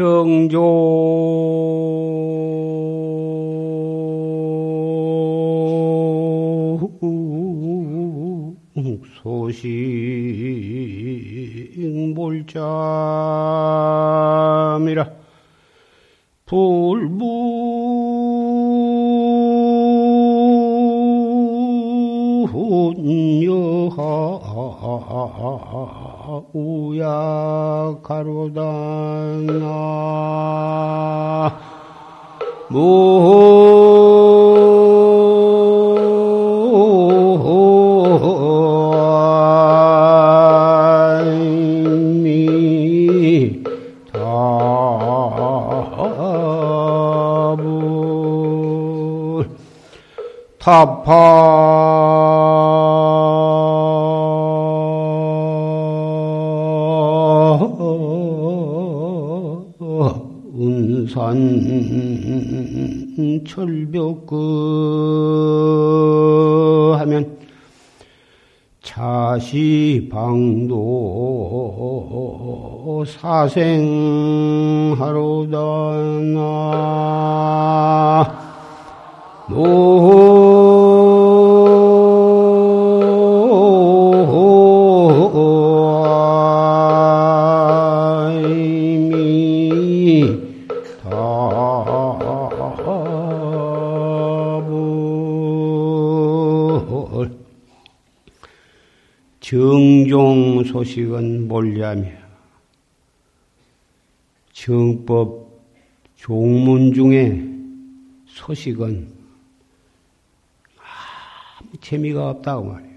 정조. 소식 몰잠이라. 불분 여하 우야 가로다 철벽그 하면 자시방도 사생하로다 정종 소식은 몰려하며 정법 종문 중에 소식은 아무 재미가 없다고 말이에요.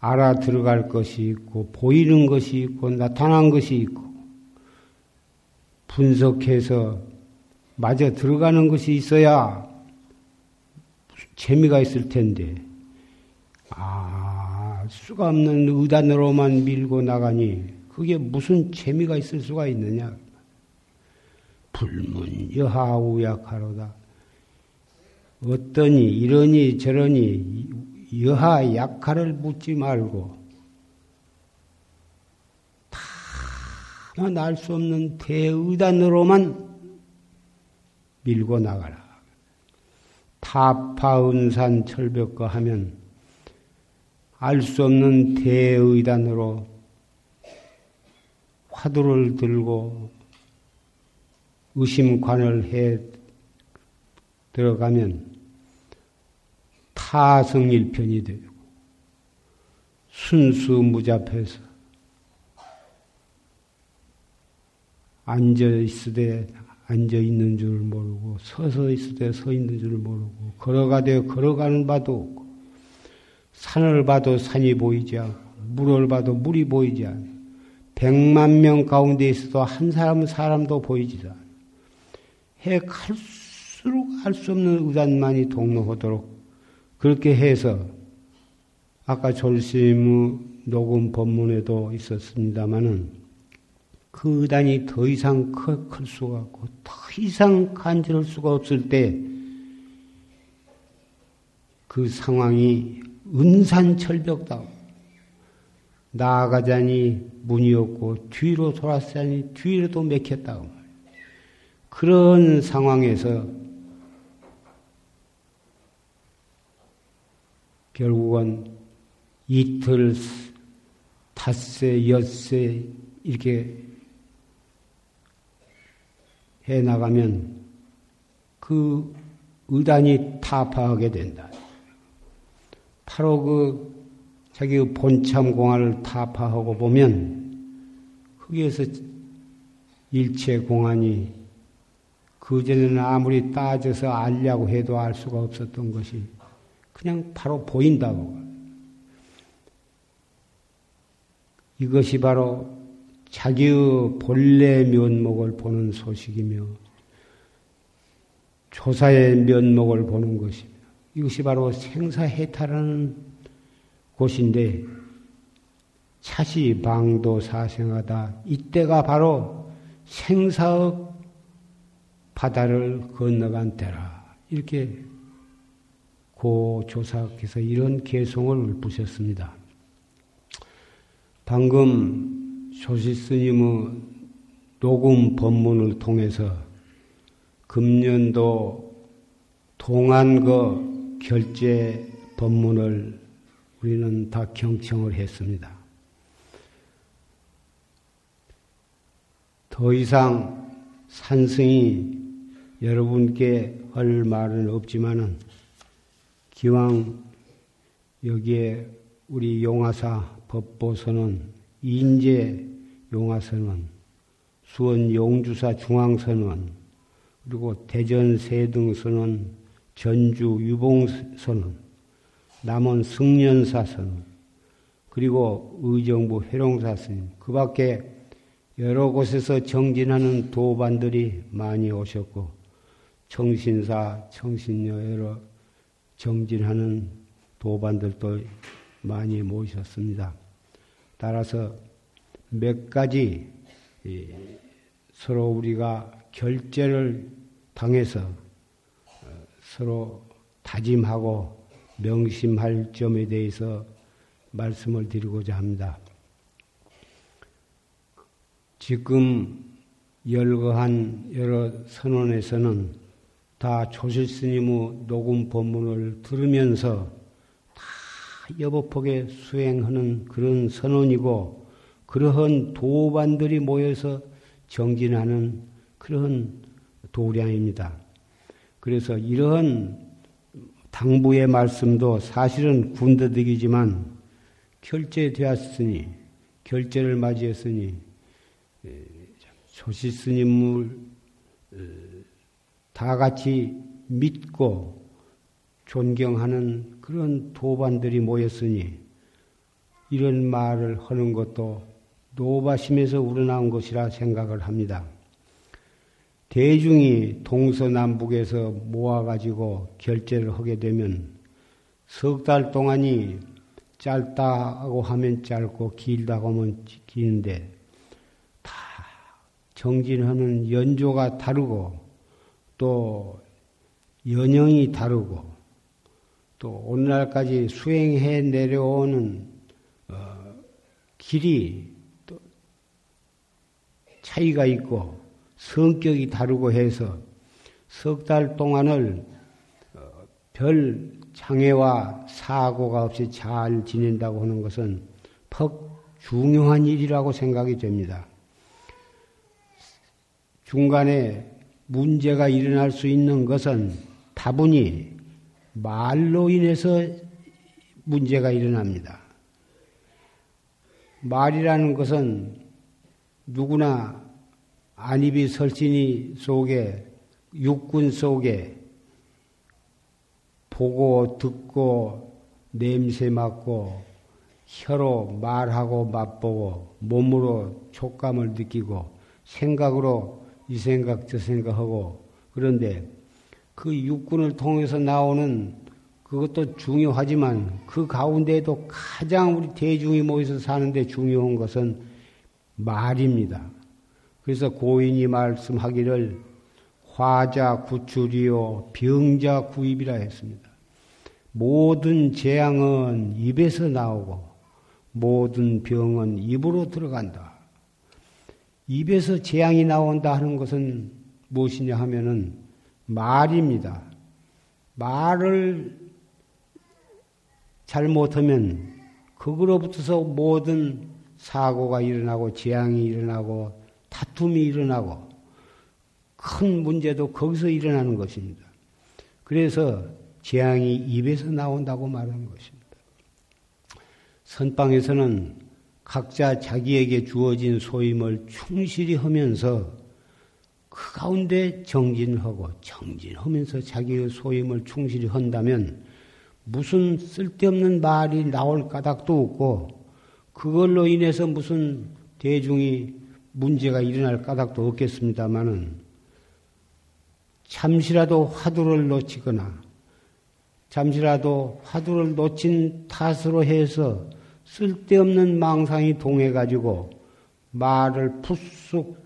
알아 들어갈 것이 있고 보이는 것이 있고 나타난 것이 있고 분석해서 맞아 들어가는 것이 있어야 재미가 있을 텐데 수가 없는 의단으로만 밀고 나가니 그게 무슨 재미가 있을 수가 있느냐? 불문 여하 우약하로다. 어떠니 이러니 저러니 여하 약하를 묻지 말고 다만 알수 없는 대의단으로만 밀고 나가라. 타파은산 철벽거 하면 알 수 없는 대의단으로 화두를 들고 의심관을 해 들어가면 타성일편이 되고 순수무잡해서 앉아 있으되 앉아 있는 줄 모르고 서서 있으되 서 있는 줄 모르고 걸어가되 걸어가는 바도 없고 산을 봐도 산이 보이지 않고 물을 봐도 물이 보이지 않고 백만 명 가운데 있어도 한 사람은 사람도 보이지 않아. 해 갈수록 알 수 없는 의단만이 동로하도록 그렇게 해서 아까 졸심의 녹음 법문에도 있었습니다마는 그 의단이 더 이상 클, 클 수가 없고 더 이상 간절할 수가 없을 때 그 상황이 은산철벽다. 나아가자니 문이 없고 뒤로 돌아서자니 뒤로도 맥혔다고. 그런 상황에서 결국은 이틀, 닷새, 엿새 이렇게 해 나가면 그 의단이 타파하게 된다. 바로 그 자기 본참 공안을 타파하고 보면 거기에서 일체 공안이 그전에는 아무리 따져서 알려고 해도 알 수가 없었던 것이 그냥 바로 보인다고. 이것이 바로 자기의 본래 면목을 보는 소식이며 조사의 면목을 보는 것입니다. 이것이 바로 생사해탈하는 곳인데 차시 방도 사생하다. 이때가 바로 생사의 바다를 건너간 때라. 이렇게 고 조사께서 이런 개송을 부셨습니다. 방금 조시 스님의 녹음 법문을 통해서 금년도 동안 그 결제 법문을 우리는 다 경청을 했습니다. 더 이상 산승이 여러분께 할 말은 없지만은 기왕 여기에 우리 용화사 법보선은 인제 용화선은 수원 용주사 중앙선은 그리고 대전 세등선은 전주 유봉선은 남원 승련사선 그리고 의정부 회롱사선 그 밖에 여러 곳에서 정진하는 도반들이 많이 오셨고 청신사, 청신녀 여러 정진하는 도반들도 많이 모셨습니다. 따라서 몇 가지 서로 우리가 결제를 당해서 어, 서로 다짐하고 명심할 점에 대해서 말씀을 드리고자 합니다. 지금 열거한 여러 선언에서는 다 조실스님의 녹음 법문을 들으면서 다 여법하게 수행하는 그런 선언이고 그러한 도반들이 모여서 정진하는 그런 도량입니다. 그래서 이러한 당부의 말씀도 사실은 군더더기지만 결제되었으니 결제를 맞이했으니 조시 스님을 어, 다 같이 믿고 존경하는 그런 도반들이 모였으니 이런 말을 하는 것도 노바심에서 우러나온 것이라 생각을 합니다. 대중이 동서남북에서 모아가지고 결제를 하게 되면 석 달 동안이 짧다고 하면 짧고 길다고 하면 기는데 다 정진하는 연조가 다르고 또 연형이 다르고 또 오늘날까지 수행해 내려오는 어, 길이 또 차이가 있고 성격이 다르고 해서 석 달 동안을 어, 별 장애와 사고가 없이 잘 지낸다고 하는 것은 퍽 중요한 일이라고 생각이 됩니다. 중간에 문제가 일어날 수 있는 것은 다분히 말로 인해서 문제가 일어납니다. 말이라는 것은 누구나 안입이 설신이 속에 육군 속에 보고 듣고 냄새 맡고 혀로 말하고 맛보고 몸으로 촉감을 느끼고 생각으로 이 생각 저 생각하고 그런데 그 육군을 통해서 나오는 그것도 중요하지만 그 가운데에도 가장 우리 대중이 모여서 사는데 중요한 것은 말입니다. 그래서 고인이 말씀하기를 화자 구출이요 병자 구입이라 했습니다. 모든 재앙은 입에서 나오고 모든 병은 입으로 들어간다. 입에서 재앙이 나온다 하는 것은 무엇이냐 하면은 말입니다. 말을 잘못하면 그거로부터서 모든 사고가 일어나고 재앙이 일어나고 다툼이 일어나고 큰 문제도 거기서 일어나는 것입니다. 그래서 재앙이 입에서 나온다고 말하는 것입니다. 선방에서는 각자 자기에게 주어진 소임을 충실히 하면서 그 가운데 정진하고 정진하면서 자기의 소임을 충실히 한다면 무슨 쓸데없는 말이 나올 까닭도 없고 그걸로 인해서 무슨 대중이 문제가 일어날 까닭도 없겠습니다마는 잠시라도 화두를 놓치거나 잠시라도 화두를 놓친 탓으로 해서 쓸데없는 망상이 동해가지고 말을 푸쑥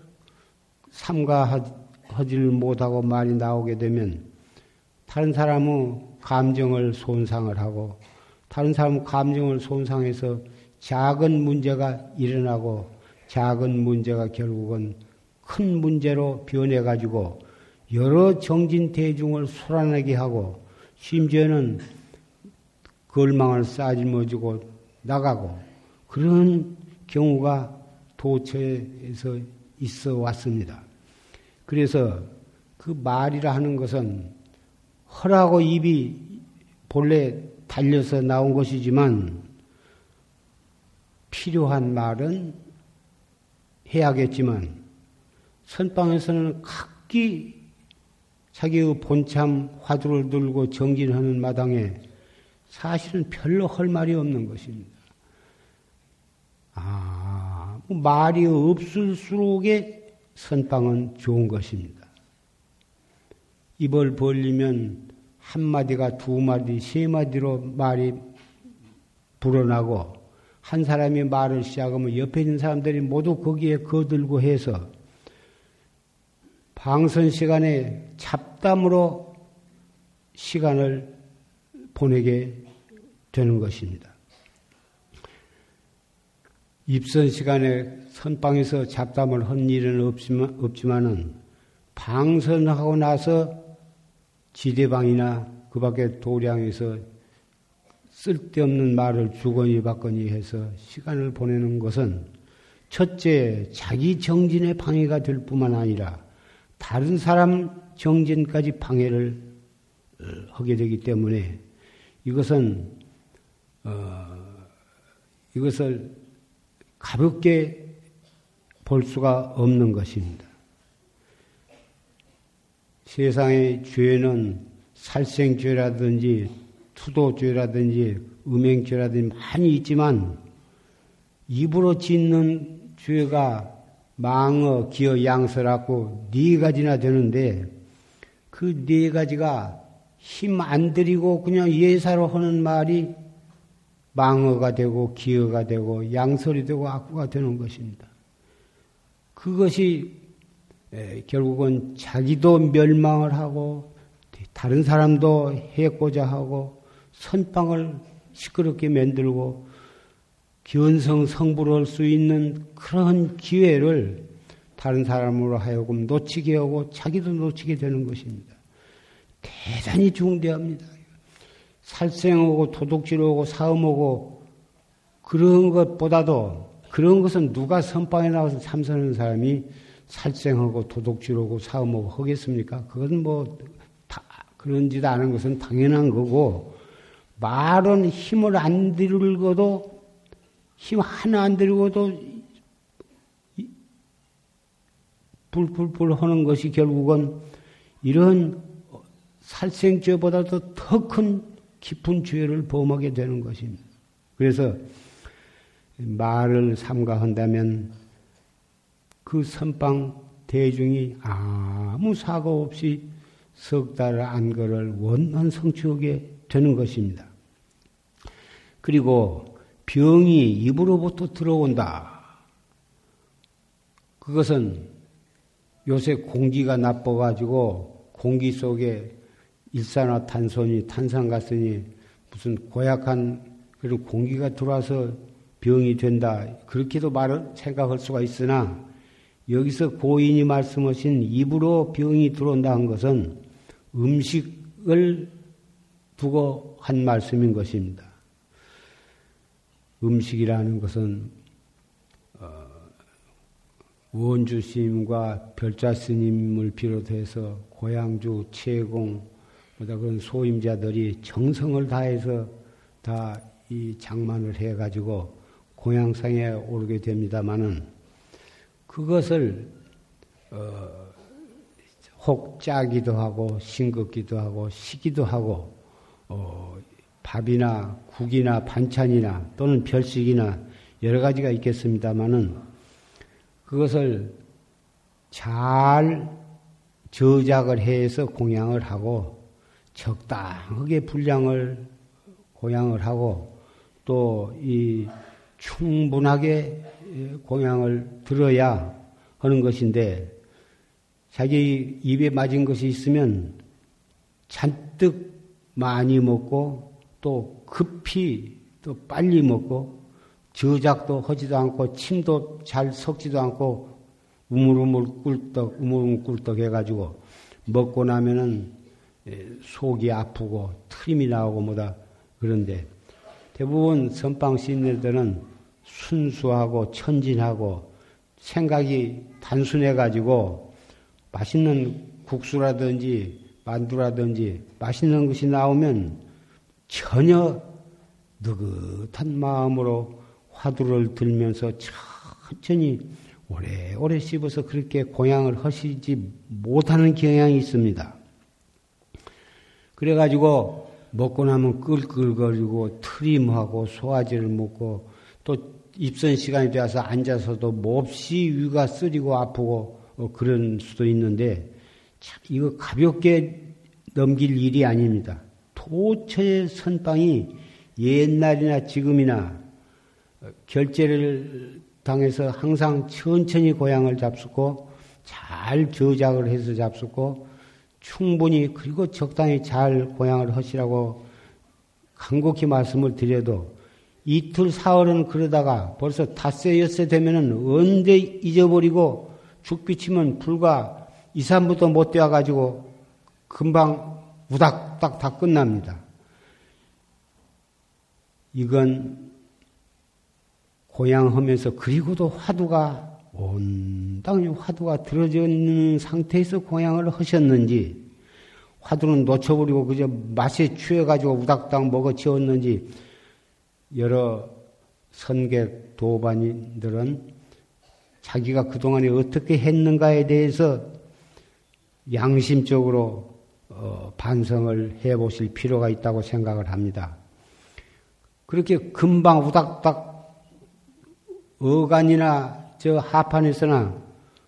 삼가하지를 못하고 말이 나오게 되면 다른 사람의 감정을 손상을 하고 다른 사람 감정을 손상해서 작은 문제가 일어나고 작은 문제가 결국은 큰 문제로 변해가지고 여러 정진 대중을 소란하게 하고 심지어는 걸망을 싸질머지고 나가고 그런 경우가 도처에서 있어 왔습니다. 그래서 그 말이라 하는 것은 허라고 입이 본래 달려서 나온 것이지만 필요한 말은 해야겠지만 선방에서는 각기 자기의 본참 화두를 들고 정진하는 마당에 사실은 별로 할 말이 없는 것입니다. 아, 뭐 말이 없을수록에 선방은 좋은 것입니다. 입을 벌리면 한마디가 두 마디, 세 마디로 말이 불어나고 한 사람이 말을 시작하면 옆에 있는 사람들이 모두 거기에 거들고 해서 방선 시간에 잡담으로 시간을 보내게 되는 것입니다. 입선 시간에 선방에서 잡담을 한 일은 없지만, 없지만은 방선하고 나서 지대방이나 그 밖에 도량에서 쓸데없는 말을 주거니 받거니 해서 시간을 보내는 것은 첫째, 자기 정진에 방해가 될 뿐만 아니라 다른 사람 정진까지 방해를 어, 하게 되기 때문에 이것은 어, 이것을 가볍게 볼 수가 없는 것입니다. 세상의 죄는 살생죄라든지 투도죄라든지 음행죄라든지 많이 있지만 입으로 짓는 죄가 망어, 기어, 양설하고 네 가지나 되는데 그 네 가지가 힘 안 들이고 그냥 예사로 하는 말이 망어가 되고 기어가 되고 양설이 되고 악구가 되는 것입니다. 그것이 결국은 자기도 멸망을 하고 다른 사람도 해고자 하고 선방을 시끄럽게 만들고 견성 성불 할 수 있는 그런 기회를 다른 사람으로 하여금 놓치게 하고 자기도 놓치게 되는 것입니다. 대단히 중대합니다. 살생하고 도둑질하고 사음하고 그런 것보다도 그런 것은 누가 선방에 나와서 참선하는 사람이 살생하고 도둑질하고 사음하고 하겠습니까? 그건 뭐 다 그런 짓 아는 것은 당연한 거고 말은 힘을 안 들고도 힘 하나 안 들고도 불불불 하는 것이 결국은 이런 살생죄보다도 더 큰 깊은 죄를 범하게 되는 것입니다. 그래서 말을 삼가한다면 그 선방 대중이 아무 사고 없이 석 달 안거를 원만 성취하게 되는 것입니다. 그리고 병이 입으로부터 들어온다. 그것은 요새 공기가 나빠가지고 공기 속에 일산화탄소니 탄산가스니 무슨 고약한 그런 공기가 들어와서 병이 된다. 그렇게도 말을 생각할 수가 있으나 여기서 고인이 말씀하신 입으로 병이 들어온다 한 것은 음식을 두고 한 말씀인 것입니다. 음식이라는 것은 어, 원주 스님과 별자 스님을 비롯해서 고양주, 채공, 보다 그런 소임자들이 정성을 다해서 다 이 장만을 해가지고 공양상에 오르게 됩니다마는 그것을 어, 혹 짜기도 하고 싱겁기도 하고 시기도 하고 어, 밥이나 국이나 반찬이나 또는 별식이나 여러 가지가 있겠습니다마는 그것을 잘 저작을 해서 공양을 하고 적당하게 분량을 공양을 하고 또 이 충분하게 공양을 들어야 하는 것인데 자기 입에 맞은 것이 있으면 잔뜩 많이 먹고 또 급히 또 빨리 먹고 저작도 하지도 않고 침도 잘 섞지도 않고 우물우물 꿀떡, 우물우물 꿀떡 해가지고 먹고 나면은 속이 아프고 트림이 나오고 뭐다 그런데 대부분 선방 시인들은 순수하고 천진하고 생각이 단순해가지고 맛있는 국수라든지 만두라든지 맛있는 것이 나오면 전혀 느긋한 마음으로 화두를 들면서 천천히 오래오래 씹어서 그렇게 공양을 하시지 못하는 경향이 있습니다. 그래가지고 먹고 나면 끌끌거리고 트림하고 소화제를 먹고 또 입선 시간이 되어서 앉아서도 몹시 위가 쓰리고 아프고 어, 그런 수도 있는데 참 이거 가볍게 넘길 일이 아닙니다. 도처의 선방이 옛날이나 지금이나 결제를 당해서 항상 천천히 고향을 잡수고 잘 저작을 해서 잡수고 충분히 그리고 적당히 잘 고향을 하시라고 간곡히 말씀을 드려도 이틀 사흘은 그러다가 벌써 닷새 엿새 되면은 언제 잊어버리고 죽비치면 불과 2, 3부터 못 되어가지고 금방 우닥딱 다 끝납니다. 이건 고향하면서 그리고도 화두가 온당히 화두가 들어져 있는 상태에서 고향을 하셨는지 화두는 놓쳐버리고 그저 맛에 취해가지고 우닥딱 먹어치웠는지 여러 선객 도반인들은 자기가 그동안에 어떻게 했는가에 대해서 양심적으로 어, 반성을 해 보실 필요가 있다고 생각을 합니다. 그렇게 금방 우닥닥 어간이나 저 하판에서나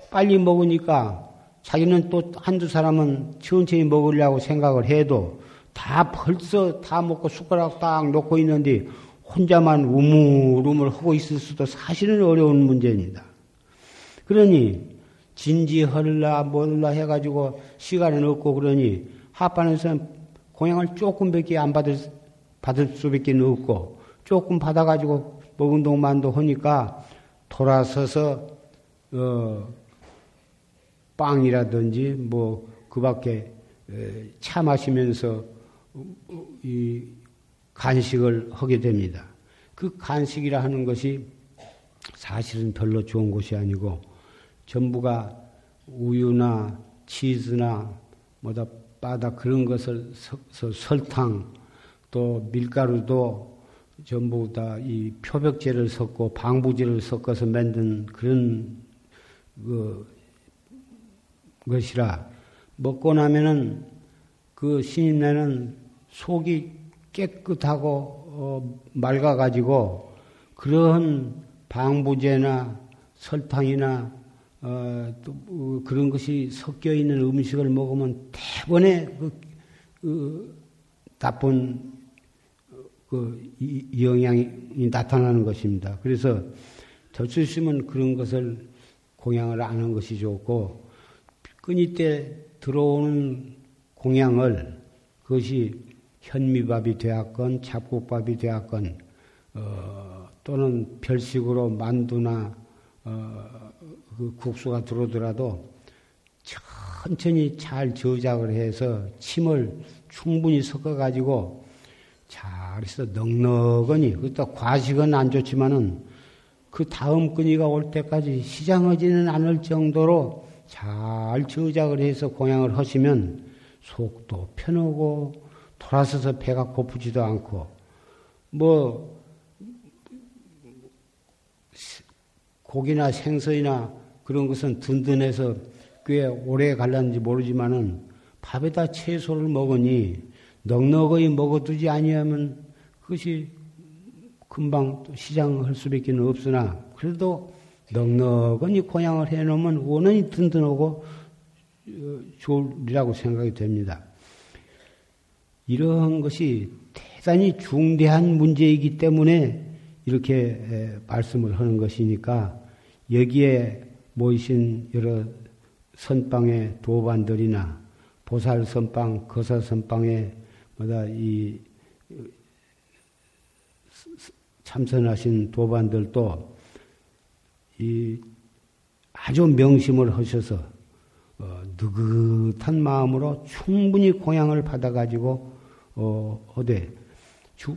빨리 먹으니까 자기는 또 한두 사람은 천천히 먹으려고 생각을 해도 다 벌써 다 먹고 숟가락 딱 놓고 있는데 혼자만 우물우물 하고 있을 수도 사실은 어려운 문제입니다. 그러니 진지할라 뭘라 해가지고 시간은 없고 그러니 하판에서는 공양을 조금밖에 안 받을 받을 수밖에 없고 조금 받아가지고 먹은 동만도 하니까 돌아서서 어, 빵이라든지 뭐 그밖에 차 마시면서 이 간식을 하게 됩니다. 그 간식이라 하는 것이 사실은 별로 좋은 것이 아니고 전부가 우유나 치즈나 뭐다 바다 그런 것을 설탕 또 밀가루도 전부 다 이 표백제를 섞고 방부제를 섞어서 만든 그런 그 것이라 먹고 나면은 그 신임내는 속이 깨끗하고 어 맑아가지고 그런 방부제나 설탕이나 어, 또 어, 그런 것이 섞여 있는 음식을 먹으면 대번에 그, 그 나쁜 그 영향이 나타나는 것입니다. 그래서 될수있으면 그런 것을 공양을 안 하는 것이 좋고 끈이 때 들어오는 공양을 그것이 현미밥이 되었건 잡곡밥이 되었건 어, 또는 별식으로 만두나 어, 그 국수가 들어오더라도 천천히 잘 저작을 해서 침을 충분히 섞어가지고 잘해서 넉넉하니 그것도 과식은 안 좋지만은 그 다음 끈이가 올 때까지 시장하지는 않을 정도로 잘 저작을 해서 공양을 하시면 속도 편하고 돌아서서 배가 고프지도 않고 뭐 고기나 생선이나 그런 것은 든든해서 꽤 오래 갈랐는지 모르지만은 밥에다 채소를 먹으니 넉넉히 먹어두지 아니하면 그것이 금방 또 시장할 수밖에 없으나 그래도 넉넉히 공양을 해놓으면 원원이 든든하고 어, 좋으리라고 생각이 됩니다. 이러한 것이 대단히 중대한 문제이기 때문에 이렇게 말씀을 하는 것이니까 여기에 모이신 여러 선방의 도반들이나 보살 선방, 거사 선방에 뭐다 이 참선하신 도반들도 이 아주 명심을 하셔서 어, 느긋한 마음으로 충분히 공양을 받아가지고 어, 어디 주,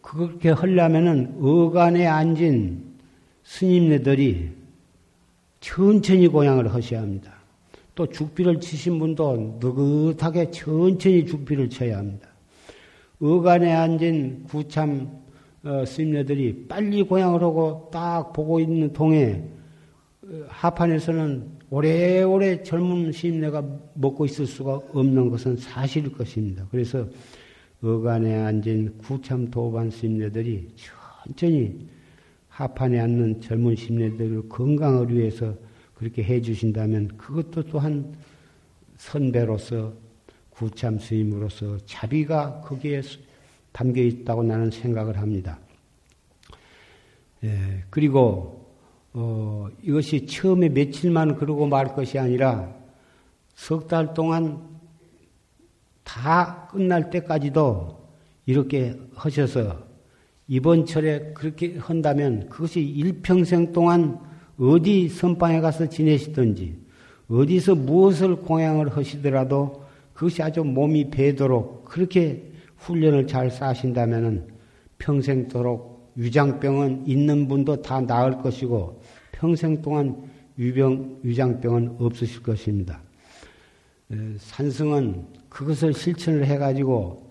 그렇게 하려면은 어간에 앉은 스님네들이 천천히 공양을 하셔야 합니다. 또 죽비를 치신 분도 느긋하게 천천히 죽비를 쳐야 합니다. 어간에 앉은 구참 어, 스님네들이 빨리 공양을 하고 딱 보고 있는 동에 어, 하판에서는 오래오래 젊은 스님네가 먹고 있을 수가 없는 것은 사실일 것입니다. 그래서 어간에 앉은 구참 도반 스님네들이 천천히 하판에 앉는 젊은 스님네들을 건강을 위해서 그렇게 해 주신다면 그것도 또한 선배로서 구참 스님으로서 자비가 거기에 담겨 있다고 나는 생각을 합니다. 예, 그리고 어, 이것이 처음에 며칠만 그러고 말 것이 아니라 석 달 동안 다 끝날 때까지도 이렇게 하셔서 이번 철에 그렇게 한다면 그것이 일평생 동안 어디 선방에 가서 지내시든지 어디서 무엇을 공양을 하시더라도 그것이 아주 몸이 배도록 그렇게 훈련을 잘 쌓으신다면 평생도록 위장병은 있는 분도 다 나을 것이고 평생 동안 유병, 위장병은 없으실 것입니다. 산승은 그것을 실천을 해가지고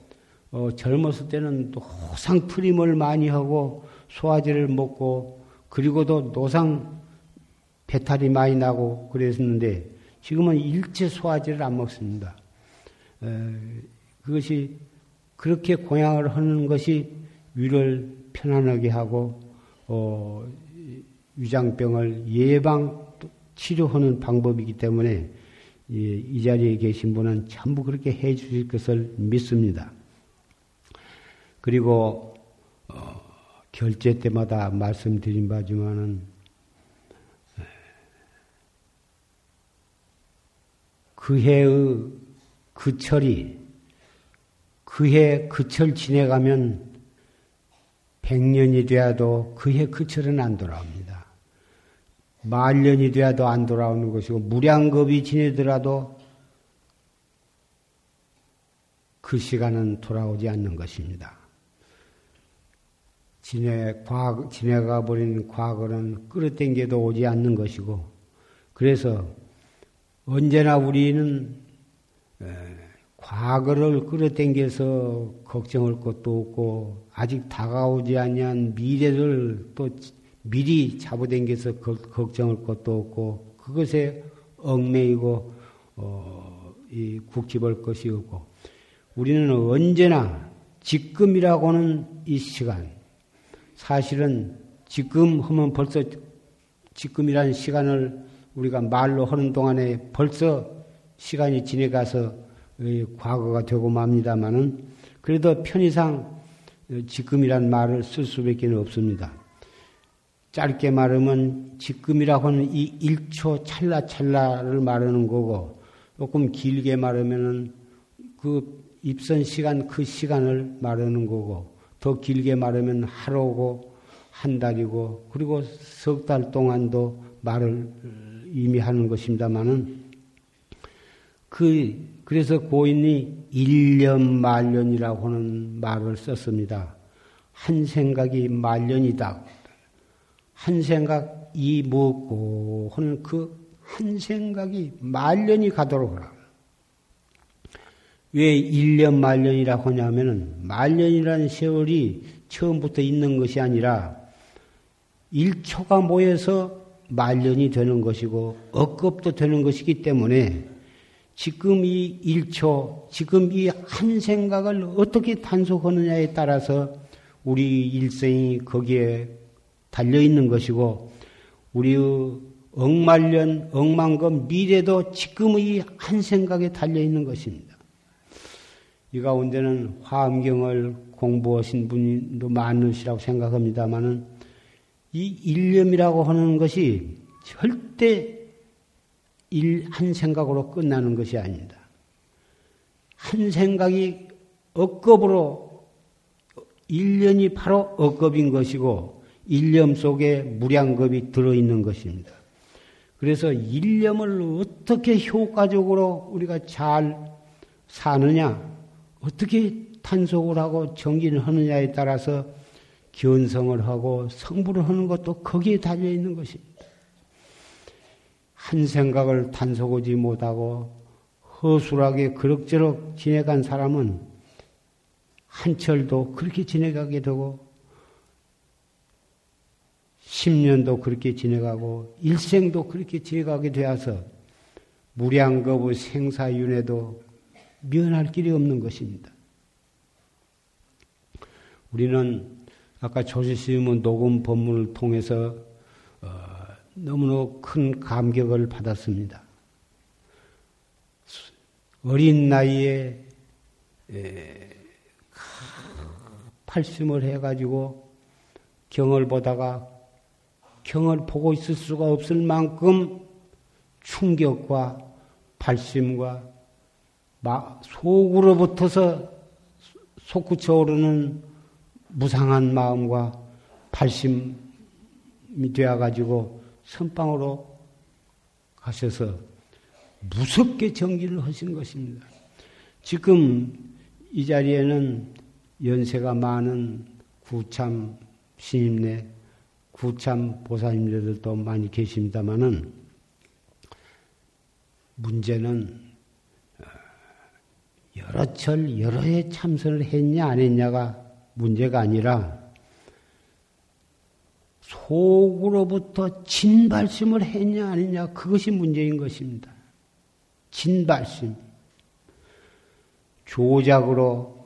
어, 젊었을 때는 노상 트림을 많이 하고 소화제를 먹고 그리고도 노상 배탈이 많이 나고 그랬었는데 지금은 일체 소화제를 안 먹습니다. 에, 그것이 그렇게 공양을 하는 것이 위를 편안하게 하고 어, 위장병을 예방 치료하는 방법이기 때문에 이, 이 자리에 계신 분은 전부 그렇게 해 주실 것을 믿습니다. 그리고 어, 결제 때마다 말씀드린 바지만은 그 해의 그 철이 그 해 그 철 지내가면 백년이 되어도 그 해 그 철은 안 돌아옵니다. 말년이 되어도 안 돌아오는 것이고 무량겁이 지내더라도 그 시간은 돌아오지 않는 것입니다. 지내, 과거, 지내가 버린 과거는 끌어당겨도 오지 않는 것이고, 그래서 언제나 우리는 과거를 끌어당겨서 걱정할 것도 없고 아직 다가오지 않은 미래를 또 미리 잡아당겨서 걱정할 것도 없고 그것에 얽매이고 어, 이 국집할 것이 없고 우리는 언제나 지금이라고는 이 시간 사실은 지금 하면 벌써 지금이라는 시간을 우리가 말로 하는 동안에 벌써 시간이 지내가서 과거가 되고 맙니다만은 그래도 편의상 지금이란 말을 쓸 수밖에 없습니다. 짧게 말하면 지금이라고 하는 이 1초 찰나찰나를 말하는 거고 조금 길게 말하면은 그 입선 시간 그 시간을 말하는 거고 더 길게 말하면 하루고 한 달이고 그리고 석 달 동안도 말을 이미 하는 것입니다만은 그 그래서 고인이 일년 말년이라고 하는 말을 썼습니다. 한 생각이 말년이다. 한 생각이 먹고 하는 그 한 생각이 말년이 가도록 하라. 왜 1년 말년이라고 하냐면은 말년이라는 세월이 처음부터 있는 것이 아니라 1초가 모여서 말년이 되는 것이고 억겁도 되는 것이기 때문에 지금 이 1초, 지금 이 한 생각을 어떻게 단속하느냐에 따라서 우리 일생이 거기에 달려 있는 것이고, 우리의 억말년, 억만금 미래도 지금의 한 생각에 달려 있는 것입니다. 이 가운데는 화엄경을 공부하신 분도 많으시라고 생각합니다만은 이 일념이라고 하는 것이 절대 일, 한 생각으로 끝나는 것이 아닙니다. 한 생각이 억겁으로, 일년이 바로 억겁인 것이고, 일념 속에 무량겁이 들어있는 것입니다. 그래서 일념을 어떻게 효과적으로 우리가 잘 사느냐, 어떻게 탄속을 하고 정진을 하느냐에 따라서 견성을 하고 성불을 하는 것도 거기에 달려 있는 것입니다. 한 생각을 단속하지 못하고 허술하게 그럭저럭 지내간 사람은 한철도 그렇게 지내가게 되고 10년도 그렇게 지내가고 일생도 그렇게 지내가게 되어서 무량겁의 생사윤회도 면할 길이 없는 것입니다. 우리는 아까 조지스님은 녹음 법문을 통해서 어, 너무나 큰 감격을 받았습니다. 어린 나이에 팔심을 해가지고 경을 보다가 경을 보고 있을 수가 없을 만큼 충격과 발심과 속으로부터서 솟구쳐 오르는 무상한 마음과 발심이 되어가지고 선방으로 가셔서 무섭게 정기를 하신 것입니다. 지금 이 자리에는 연세가 많은 구참 신임내, 구참 보사님들도 많이 계십니다만은 문제는 어, 여러 철 여러 해 참선을 했냐 안 했냐가 문제가 아니라 속으로부터 진발심을 했냐 안 했냐 그것이 문제인 것입니다. 진발심. 조작으로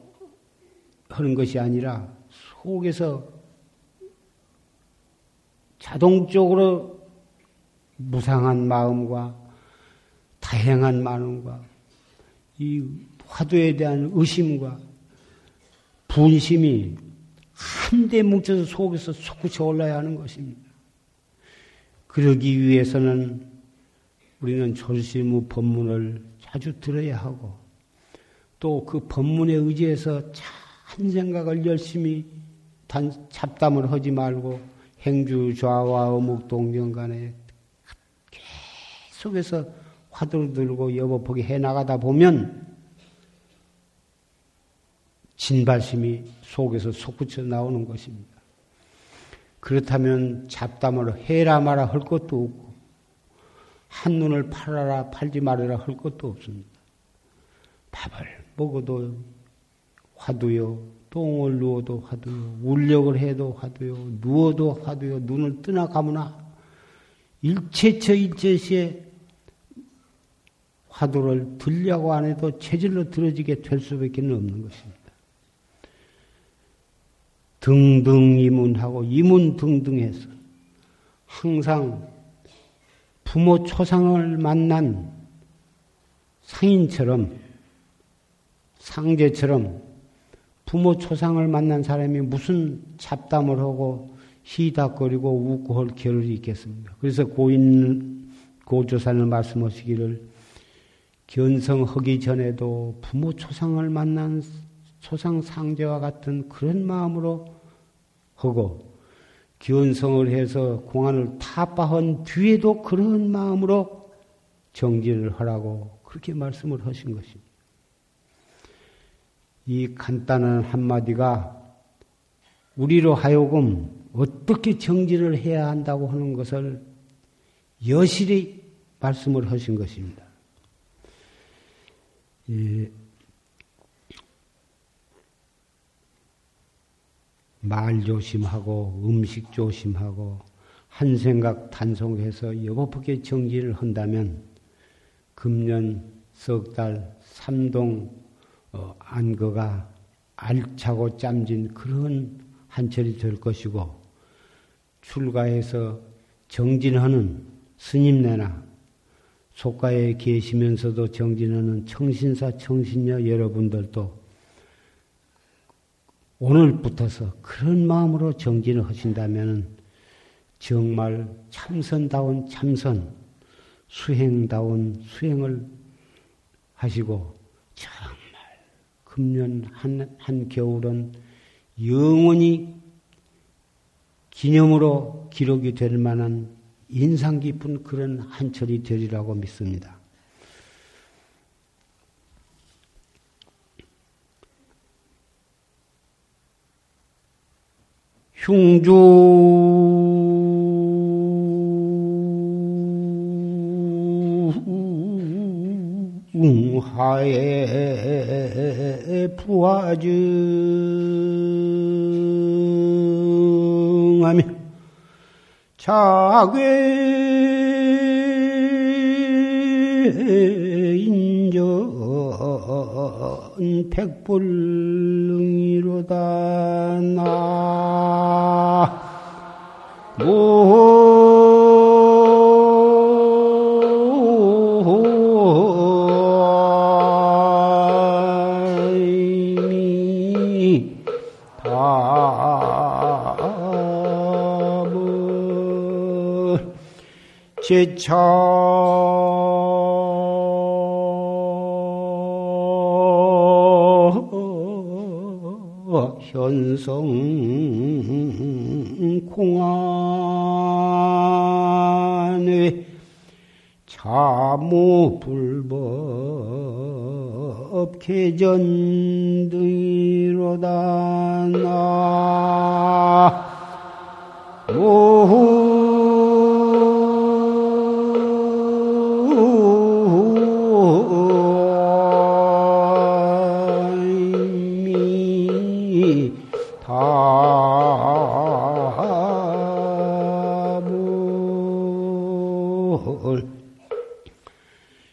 하는 것이 아니라 속에서 자동적으로 무상한 마음과 다행한 마음과 이 화두에 대한 의심과 분심이 한데 뭉쳐서 속에서 솟구쳐 올라야 하는 것입니다. 그러기 위해서는 우리는 조실무 법문을 자주 들어야 하고 또 그 법문에 의지해서 한 생각을 열심히 단 잡담을 하지 말고 행주 좌와 어묵 동정 간에 계속해서 화두를 들고 여보보기 해 나가다 보면 진발심이 속에서 솟구쳐 나오는 것입니다. 그렇다면 잡담을 해라 마라 할 것도 없고 한눈을 팔아라 팔지 말아라 할 것도 없습니다. 밥을 먹어도 화두요, 똥을 누워도 화두요, 울력을 해도 화두요, 누워도 화두요, 눈을 뜨나 감으나 일체처 일체시에 화두를 들려고 안 해도 체질로 들어지게 될 수밖에 없는 것입니다. 등등 이문하고 이문 등등해서 항상 부모 초상을 만난 상인처럼 상제처럼 부모 초상을 만난 사람이 무슨 잡담을 하고 희닥거리고 웃고 할 겨를이 있겠습니까? 그래서 고인 고조사는 말씀하시기를 견성하기 전에도 부모 초상을 만난 초상 상제와 같은 그런 마음으로 하고 기원성을 해서 공안을 타파한 뒤에도 그런 마음으로 정진을 하라고 그렇게 말씀을 하신 것입니다. 이 간단한 한마디가 우리로 하여금 어떻게 정진을 해야 한다고 하는 것을 여실히 말씀을 하신 것입니다. 예. 말 조심하고 음식 조심하고 한 생각 단속해서 여보프게 정진을 한다면 금년 석 달 삼동 어, 안거가 알차고 짬진 그런 한철이 될 것이고 출가해서 정진하는 스님네나 속가에 계시면서도 정진하는 청신사 청신녀 여러분들도 오늘부터서 그런 마음으로 정진을 하신다면 정말 참선다운 참선, 수행다운 수행을 하시고 정말 금년 한, 한 겨울은 영원히 기념으로 기록이 될 만한 인상 깊은 그런 한철이 되리라고 믿습니다. 흉하에 부하증하며 자괴 인전 백불능이로다 나. 제차 현성 공안의 자무 불법 개전 등이로다 나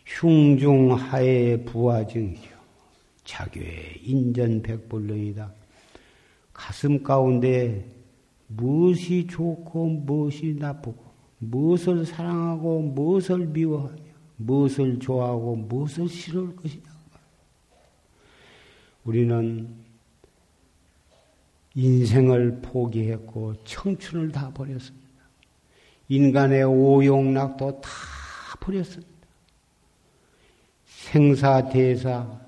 흉중하의 부화증이죠. 자교의 인전백불능이다. 가슴 가운데 무엇이 좋고 무엇이 나쁘고 무엇을 사랑하고 무엇을 미워하며 무엇을 좋아하고 무엇을 싫어할 것이냐. 우리는 인생을 포기했고 청춘을 다 버렸습니다. 인간의 오용락도 다 버렸습니다. 생사 대사,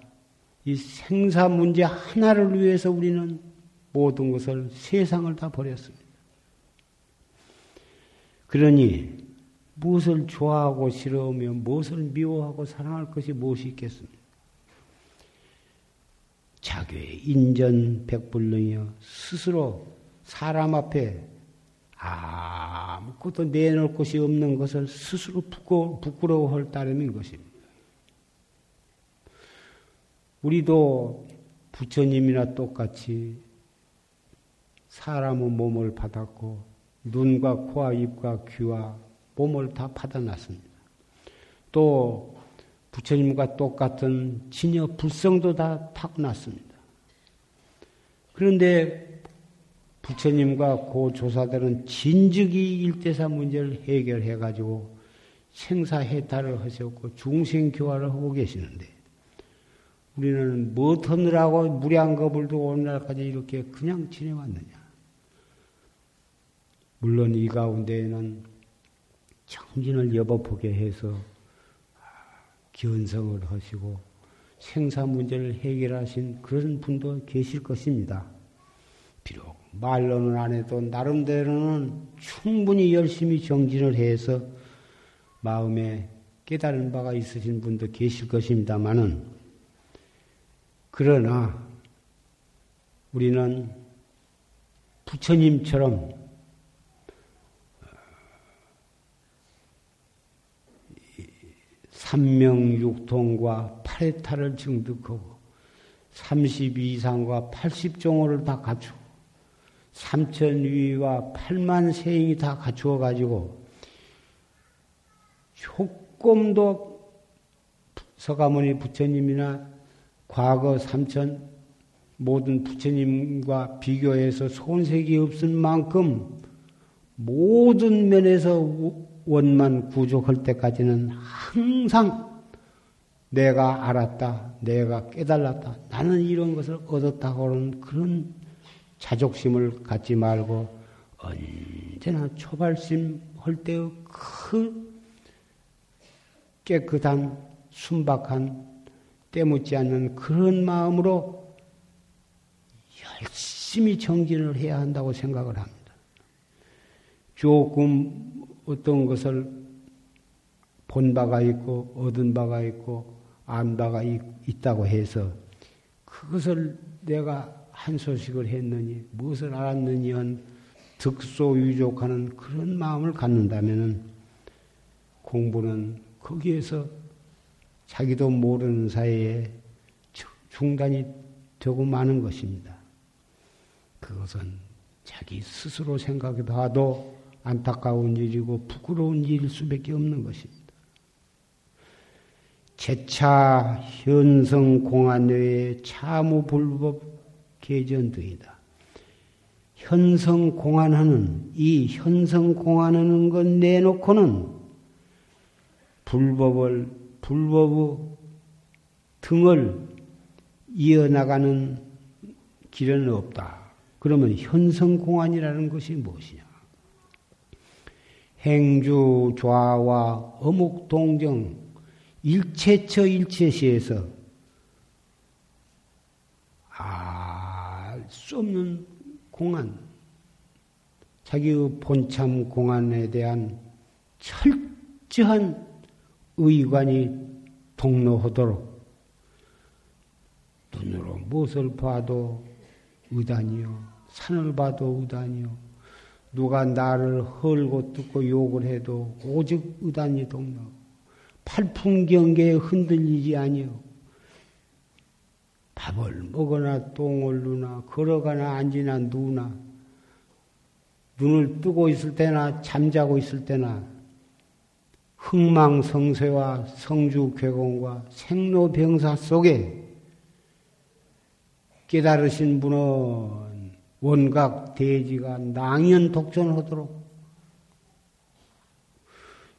이 생사 문제 하나를 위해서 우리는 모든 것을 세상을 다 버렸습니다. 그러니 무엇을 좋아하고 싫어하며 무엇을 미워하고 사랑할 것이 무엇이 있겠습니까? 자교의 인전 백불능이여 스스로 사람 앞에 아무것도 내놓을 것이 없는 것을 스스로 부끄, 부끄러워할 따름인 것입니다. 우리도 부처님이나 똑같이 사람의 몸을 받았고 눈과 코와 입과 귀와 몸을 다 받아놨습니다. 또 부처님과 똑같은 진여 불성도 다 타고났습니다. 그런데 부처님과 고 조사들은 진즉이 일대사 문제를 해결해 가지고 생사해탈을 하셨고 중생교화를 하고 계시는데 우리는 무엇 하느라고 무량겁을 두고 오늘날까지 이렇게 그냥 지내왔느냐. 물론 이 가운데에는 정진을 여법하게 해서 견성을 하시고 생사 문제를 해결하신 그런 분도 계실 것입니다. 비록 말로는 안 해도 나름대로는 충분히 열심히 정진을 해서 마음에 깨달은 바가 있으신 분도 계실 것입니다만은 그러나 우리는 부처님처럼 삼명육통과 팔해탈을 증득하고 32상과 80종호를 다 갖추고 삼천위와 8만 세인이 다 갖추어 가지고 조금도 서가모니 부처님이나 과거 삼천 모든 부처님과 비교해서 손색이 없을 만큼 모든 면에서 원만 구족할 때까지는 항상 내가 알았다, 내가 깨달았다, 나는 이런 것을 얻었다고 하는 그런 자족심을 갖지 말고 언제나 초발심 할 때의 그 깨끗한 순박한 때묻지 않는 그런 마음으로 열심히 정진을 해야 한다고 생각을 합니다. 조금 어떤 것을 본 바가 있고 얻은 바가 있고 안 바가 있, 다고 해서 그것을 내가 한 소식을 했느니 무엇을 알았느니 한 득소유족하는 그런 마음을 갖는다면은 공부는 거기에서 자기도 모르는 사이에 중단이 되고 마는 것입니다. 그것은 자기 스스로 생각해봐도 안타까운 일이고 부끄러운 일일 수밖에 없는 것입니다. 제차 현성 공안 외에 차무 불법 개전등이다. 현성 공안하는 이 현성 공안하는 것 내놓고는 불법을 불법의 등을 이어나가는 길은 없다. 그러면 현성 공안이라는 것이 무엇이냐? 행주 좌와 어묵 동정 일체처 일체시에서 알수 없는 공안, 자기의 본참 공안에 대한 철저한 의관이 동로하도록 눈으로 무엇을 봐도 의단이요, 산을 봐도 의단이요, 누가 나를 헐고 뜯고 욕을 해도 오직 의단이 동로. 팔풍경계에 흔들리지 아니요. 밥을 먹거나 똥을 누나 걸어가나 앉으나 누나 눈을 뜨고 있을 때나 잠자고 있을 때나 흥망성쇠와 성주괴공과 생로병사 속에 깨달으신 분은 원각 대지가 낭연 독존하도록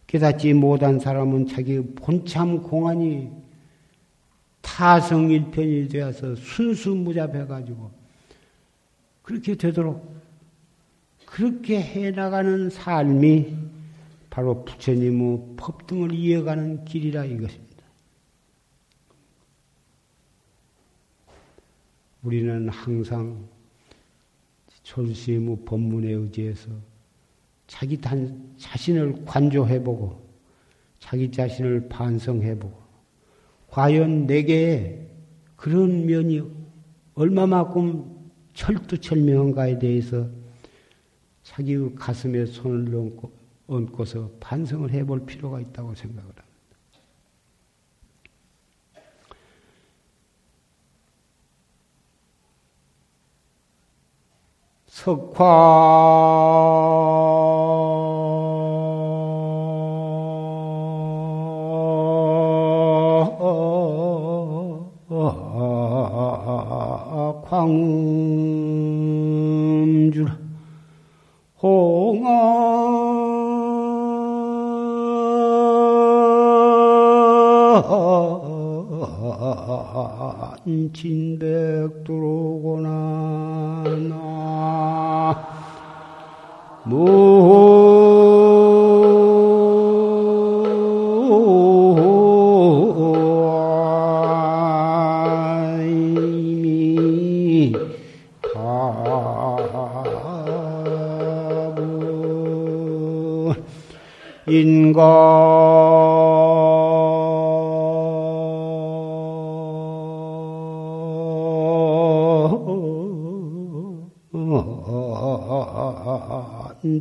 깨닫지 못한 사람은 자기 본참 공안이 타성일편이 되어서 순수무잡해가지고 그렇게 되도록 그렇게 해나가는 삶이 바로 부처님의 법등을 이어가는 길이라 이것입니다. 우리는 항상 졸시의 법문에 의지해서 자기 단, 자신을 관조해보고 자기 자신을 반성해보고 과연 내게 그런 면이 얼마만큼 철두철명한가에 대해서 자기의 가슴에 손을 얹고, 얹고서 반성을 해볼 필요가 있다고 생각을 합니다. 석화. 광음주라. 홍아. 진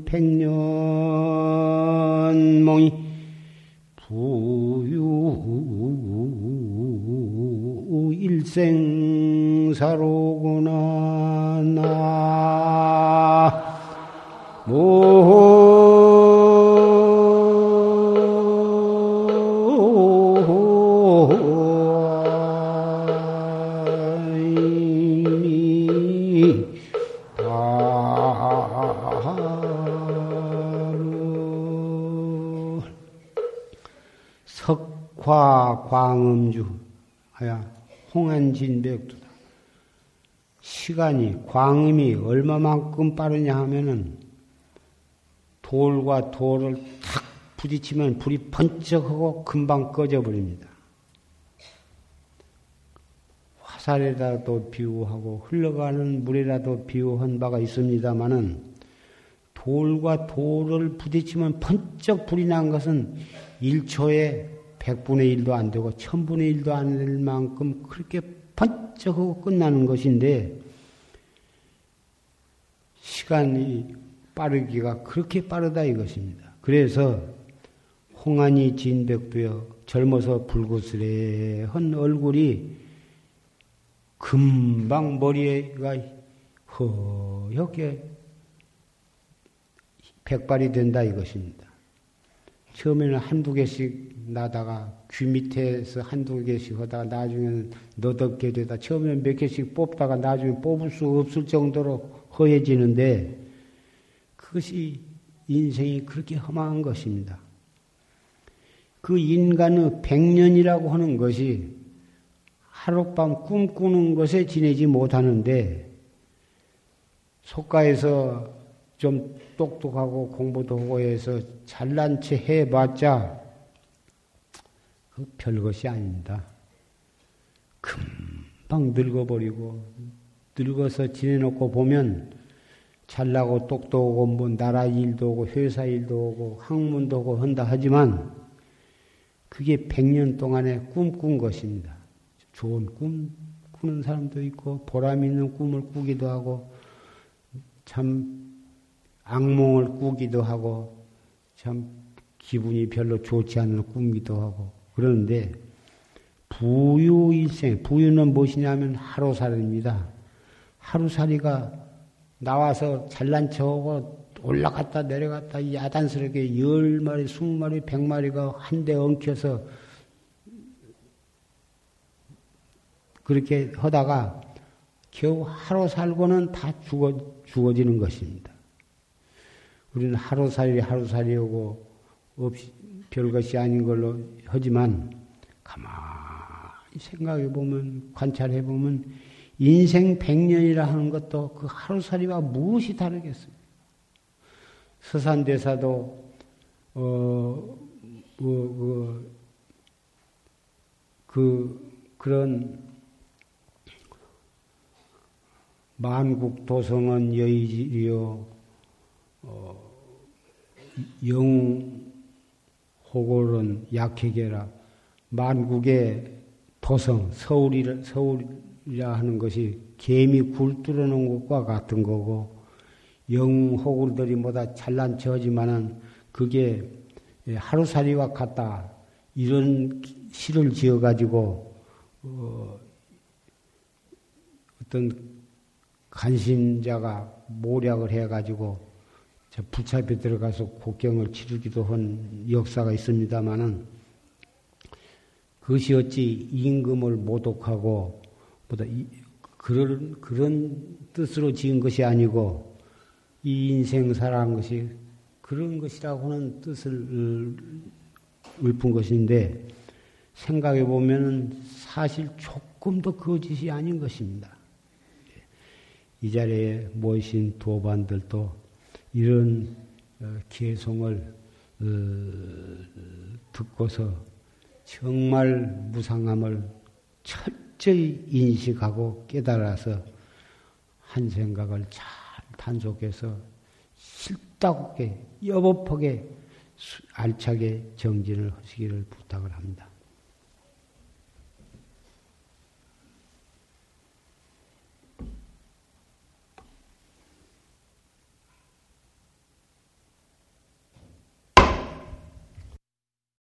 백년 시간이 광음이 얼마만큼 빠르냐 하면은 돌과 돌을 탁 부딪히면 불이 번쩍하고 금방 꺼져 버립니다. 화살에라도 비유하고 흘러가는 물에라도 비유한 바가 있습니다마는 돌과 돌을 부딪히면 번쩍 불이 난 것은 1초에 100분의 1도 안 되고 1000분의 1도 안 될 만큼 그렇게 번쩍하고 끝나는 것인데 시간이 빠르기가 그렇게 빠르다 이것입니다. 그래서 홍안이 진백되어 젊어서 불구스레한 얼굴이 금방 머리가 허옇게 백발이 된다 이것입니다. 처음에는 한두 개씩 나다가 귀 밑에서 한두 개씩 하다가 나중에는 너덕게 되다 처음에는 몇 개씩 뽑다가 나중에 뽑을 수 없을 정도로 허해지는데 그것이 인생이 그렇게 험한 것입니다. 그 인간의 백년이라고 하는 것이 하룻밤 꿈꾸는 것에 지내지 못하는데 속가에서 좀 똑똑하고 공부도 하고 해서 잘난 체 해봤자 그 별것이 아닙니다. 금방 늙어버리고 늙어서 지내놓고 보면 잘나고 똑똑하고 뭐 나라 일도 하고 회사 일도 하고 학문도 하고 한다 하지만 그게 백 년 동안에 꿈꾼 것입니다. 좋은 꿈 꾸는 사람도 있고 보람 있는 꿈을 꾸기도 하고 참 악몽을 꾸기도 하고 참 기분이 별로 좋지 않은 꿈기도 하고 그러는데 부유 일생 부유는 무엇이냐면 하루살이입니다. 하루살이가 나와서 잘난 척하고 올라갔다 내려갔다 야단스럽게 열 마리, 스무 마리, 백 마리가 한데 엉켜서 그렇게 하다가 겨우 하루 살고는 다 죽어, 죽어지는 것입니다. 우리는 하루살이 하루살이하고 없이 별것이 아닌 걸로 하지만 가만히 생각해 보면 관찰해 보면 인생 백년이라 하는 것도 그 하루살이와 무엇이 다르겠습니까? 서산대사도 어, 뭐, 그, 그, 그런 만국 도성은 여의지요, 어, 영호골은 약해게라 만국의 도성 서울이 라 하는 것이 개미 굴 뚫어 놓은 것과 같은 거고 영호골들이 뭐다 잘난 척하지만은 그게 하루살이와 같다. 이런 시를 지어 가지고 어, 어떤 간신자가 모략을 해 가지고 부차에 들어가서 국경을 치르기도 한 역사가 있습니다만은 그것이 어찌 임금을 모독하고 보다 그런 그런 뜻으로 지은 것이 아니고 이 인생사라는 것이 그런 것이라고 하는 뜻을 읊은 것인데 생각해 보면은 사실 조금도 거짓이 아닌 것입니다. 이 자리에 모이신 도반들도 이런 어, 개송을 어, 듣고서 정말 무상함을 철 저히 인식하고 깨달아서 한 생각을 잘 단속해서 실다하게 여법하게 알차게 정진을 하시기를 부탁을 합니다.